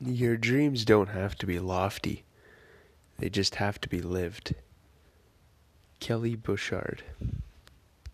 Your dreams don't have to be lofty, they just have to be lived. Kelly Bouchard